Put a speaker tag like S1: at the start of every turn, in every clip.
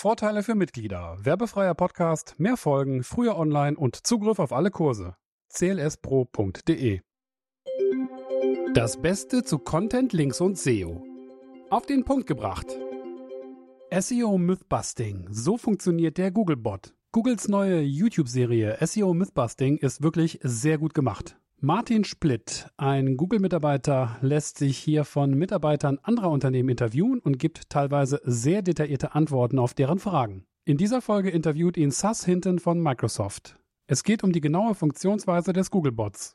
S1: Vorteile für Mitglieder. Werbefreier Podcast, mehr Folgen, früher online und Zugriff auf alle Kurse. clspro.de Das Beste zu Content, Links und SEO. Auf den Punkt gebracht. SEO Mythbusting. So funktioniert der Googlebot. Googles neue YouTube-Serie SEO Mythbusting ist wirklich sehr gut gemacht. Martin Splitt, ein Google-Mitarbeiter, lässt sich hier von Mitarbeitern anderer Unternehmen interviewen und gibt teilweise sehr detaillierte Antworten auf deren Fragen. In dieser Folge interviewt ihn Sass Hinton von Microsoft. Es geht um die genaue Funktionsweise des Googlebots.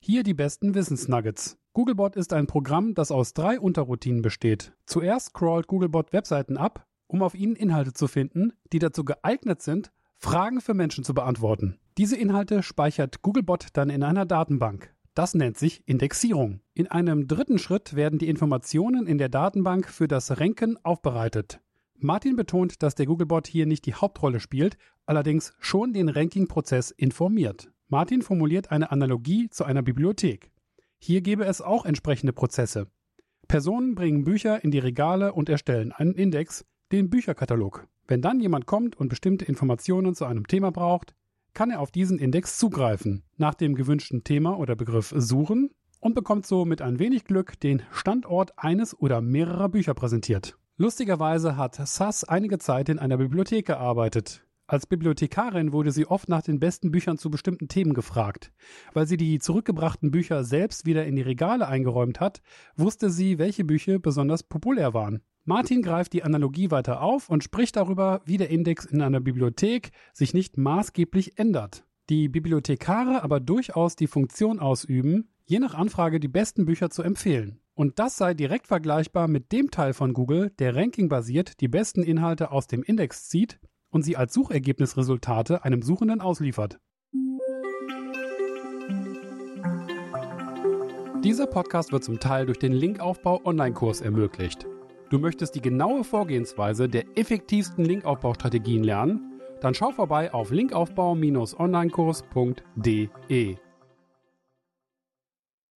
S1: Hier die besten Wissensnuggets. Googlebot ist ein Programm, das aus drei Unterroutinen besteht. Zuerst crawlt Googlebot Webseiten ab, um auf ihnen Inhalte zu finden, die dazu geeignet sind, Fragen für Menschen zu beantworten. Diese Inhalte speichert Googlebot dann in einer Datenbank. Das nennt sich Indexierung. In einem dritten Schritt werden die Informationen in der Datenbank für das Ranken aufbereitet. Martin betont, dass der Googlebot hier nicht die Hauptrolle spielt, allerdings schon den Ranking-Prozess informiert. Martin formuliert eine Analogie zu einer Bibliothek. Hier gäbe es auch entsprechende Prozesse. Personen bringen Bücher in die Regale und erstellen einen Index, den Bücherkatalog. Wenn dann jemand kommt und bestimmte Informationen zu einem Thema braucht, kann er auf diesen Index zugreifen, nach dem gewünschten Thema oder Begriff suchen und bekommt so mit ein wenig Glück den Standort eines oder mehrerer Bücher präsentiert. Lustigerweise hat Sass einige Zeit in einer Bibliothek gearbeitet. Als Bibliothekarin wurde sie oft nach den besten Büchern zu bestimmten Themen gefragt. Weil sie die zurückgebrachten Bücher selbst wieder in die Regale eingeräumt hat, wusste sie, welche Bücher besonders populär waren. Martin greift die Analogie weiter auf und spricht darüber, wie der Index in einer Bibliothek sich nicht maßgeblich ändert. Die Bibliothekare aber durchaus die Funktion ausüben, je nach Anfrage die besten Bücher zu empfehlen. Und das sei direkt vergleichbar mit dem Teil von Google, der rankingbasiert die besten Inhalte aus dem Index zieht und sie als Suchergebnisresultate einem Suchenden ausliefert. Dieser Podcast wird zum Teil durch den Linkaufbau Online-Kurs ermöglicht. Du möchtest die genaue Vorgehensweise der effektivsten Linkaufbaustrategien lernen? Dann schau vorbei auf linkaufbau-onlinekurs.de.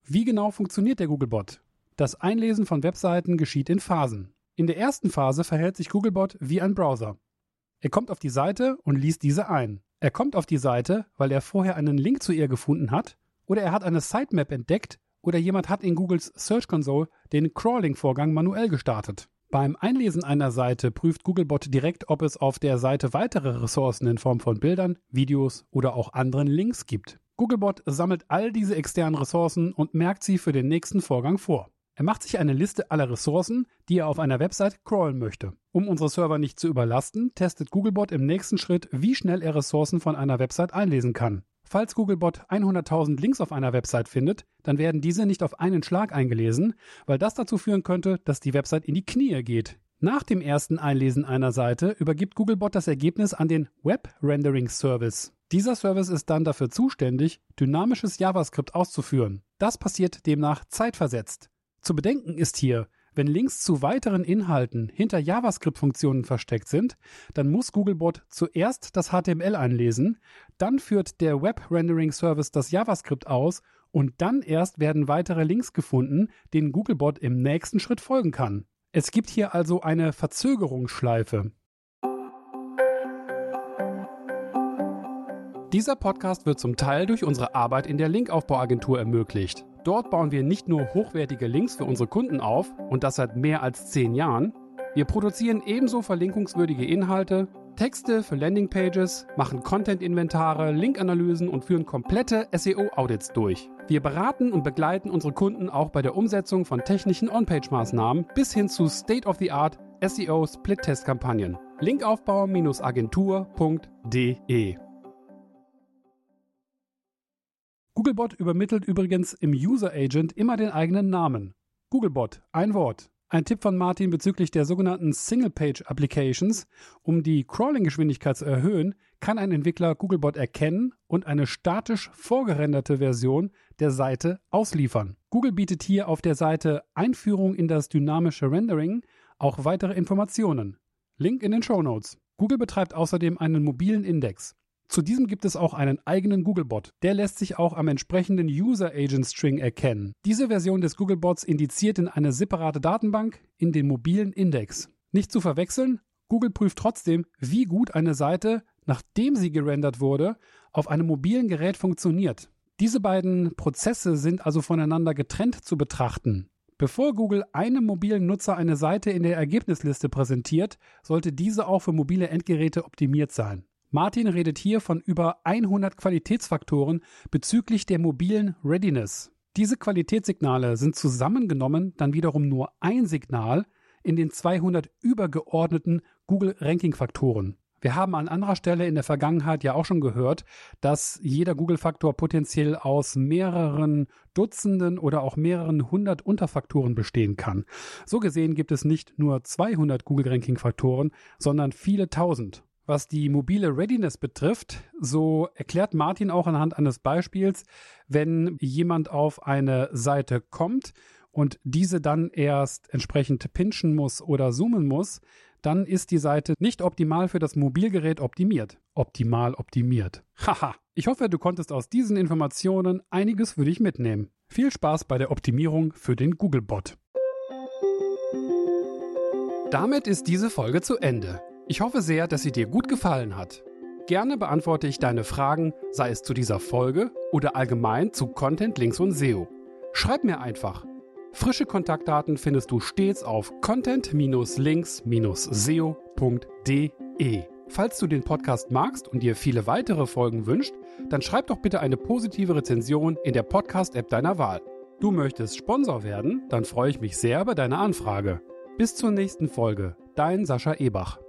S1: Wie genau funktioniert der Googlebot? Das Einlesen von Webseiten geschieht in Phasen. In der ersten Phase verhält sich Googlebot wie ein Browser. Er kommt auf die Seite und liest diese ein. Er kommt auf die Seite, weil er vorher einen Link zu ihr gefunden hat, oder er hat eine Sitemap entdeckt oder jemand hat in Googles Search Console den Crawling-Vorgang manuell gestartet. Beim Einlesen einer Seite prüft Googlebot direkt, ob es auf der Seite weitere Ressourcen in Form von Bildern, Videos oder auch anderen Links gibt. Googlebot sammelt all diese externen Ressourcen und merkt sie für den nächsten Vorgang vor. Er macht sich eine Liste aller Ressourcen, die er auf einer Website crawlen möchte. Um unsere Server nicht zu überlasten, testet Googlebot im nächsten Schritt, wie schnell er Ressourcen von einer Website einlesen kann. Falls Googlebot 100.000 Links auf einer Website findet, dann werden diese nicht auf einen Schlag eingelesen, weil das dazu führen könnte, dass die Website in die Knie geht. Nach dem ersten Einlesen einer Seite übergibt Googlebot das Ergebnis an den Web Rendering Service. Dieser Service ist dann dafür zuständig, dynamisches JavaScript auszuführen. Das passiert demnach zeitversetzt. Zu bedenken ist hier, wenn Links zu weiteren Inhalten hinter JavaScript-Funktionen versteckt sind, dann muss Googlebot zuerst das HTML einlesen, dann führt der Web-Rendering-Service das JavaScript aus und dann erst werden weitere Links gefunden, denen Googlebot im nächsten Schritt folgen kann. Es gibt hier also eine Verzögerungsschleife. Dieser Podcast wird zum Teil durch unsere Arbeit in der Linkaufbauagentur ermöglicht. Dort bauen wir nicht nur hochwertige Links für unsere Kunden auf und das seit mehr als zehn Jahren. Wir produzieren ebenso verlinkungswürdige Inhalte, Texte für Landingpages, machen Content-Inventare, Linkanalysen und führen komplette SEO-Audits durch. Wir beraten und begleiten unsere Kunden auch bei der Umsetzung von technischen On-Page-Maßnahmen bis hin zu State-of-the-Art SEO-Split-Test-Kampagnen. Linkaufbau-agentur.de Googlebot übermittelt übrigens im User Agent immer den eigenen Namen. Googlebot, ein Wort. Ein Tipp von Martin bezüglich der sogenannten Single-Page Applications. Um die Crawling-Geschwindigkeit zu erhöhen, kann ein Entwickler Googlebot erkennen und eine statisch vorgerenderte Version der Seite ausliefern. Google bietet hier auf der Seite Einführung in das dynamische Rendering auch weitere Informationen. Link in den Show Notes. Google betreibt außerdem einen mobilen Index. Zu diesem gibt es auch einen eigenen Googlebot. Der lässt sich auch am entsprechenden User Agent String erkennen. Diese Version des Googlebots indiziert in eine separate Datenbank in den mobilen Index. Nicht zu verwechseln, Google prüft trotzdem, wie gut eine Seite, nachdem sie gerendert wurde, auf einem mobilen Gerät funktioniert. Diese beiden Prozesse sind also voneinander getrennt zu betrachten. Bevor Google einem mobilen Nutzer eine Seite in der Ergebnisliste präsentiert, sollte diese auch für mobile Endgeräte optimiert sein. Martin redet hier von über 100 Qualitätsfaktoren bezüglich der mobilen Readiness. Diese Qualitätssignale sind zusammengenommen dann wiederum nur ein Signal in den 200 übergeordneten Google Ranking Faktoren. Wir haben an anderer Stelle in der Vergangenheit ja auch schon gehört, dass jeder Google-Faktor potenziell aus mehreren Dutzenden oder auch mehreren hundert Unterfaktoren bestehen kann. So gesehen gibt es nicht nur 200 Google-Ranking-Faktoren, sondern viele tausend. Was die mobile Readiness betrifft, so erklärt Martin auch anhand eines Beispiels, wenn jemand auf eine Seite kommt und diese dann erst entsprechend pinchen muss oder zoomen muss, dann ist die Seite nicht optimal für das Mobilgerät optimiert. Optimal optimiert. Haha, ich hoffe, du konntest aus diesen Informationen einiges für dich mitnehmen. Viel Spaß bei der Optimierung für den Googlebot. Damit ist diese Folge zu Ende. Ich hoffe sehr, dass sie dir gut gefallen hat. Gerne beantworte ich deine Fragen, sei es zu dieser Folge oder allgemein zu Content, Links und SEO. Schreib mir einfach Frische Kontaktdaten findest du stets auf content-links-seo.de. Falls du den Podcast magst und dir viele weitere Folgen wünscht, dann schreib doch bitte eine positive Rezension in der Podcast-App deiner Wahl. Du möchtest Sponsor werden? Dann freue ich mich sehr über deine Anfrage. Bis zur nächsten Folge. Dein Sascha Ebach.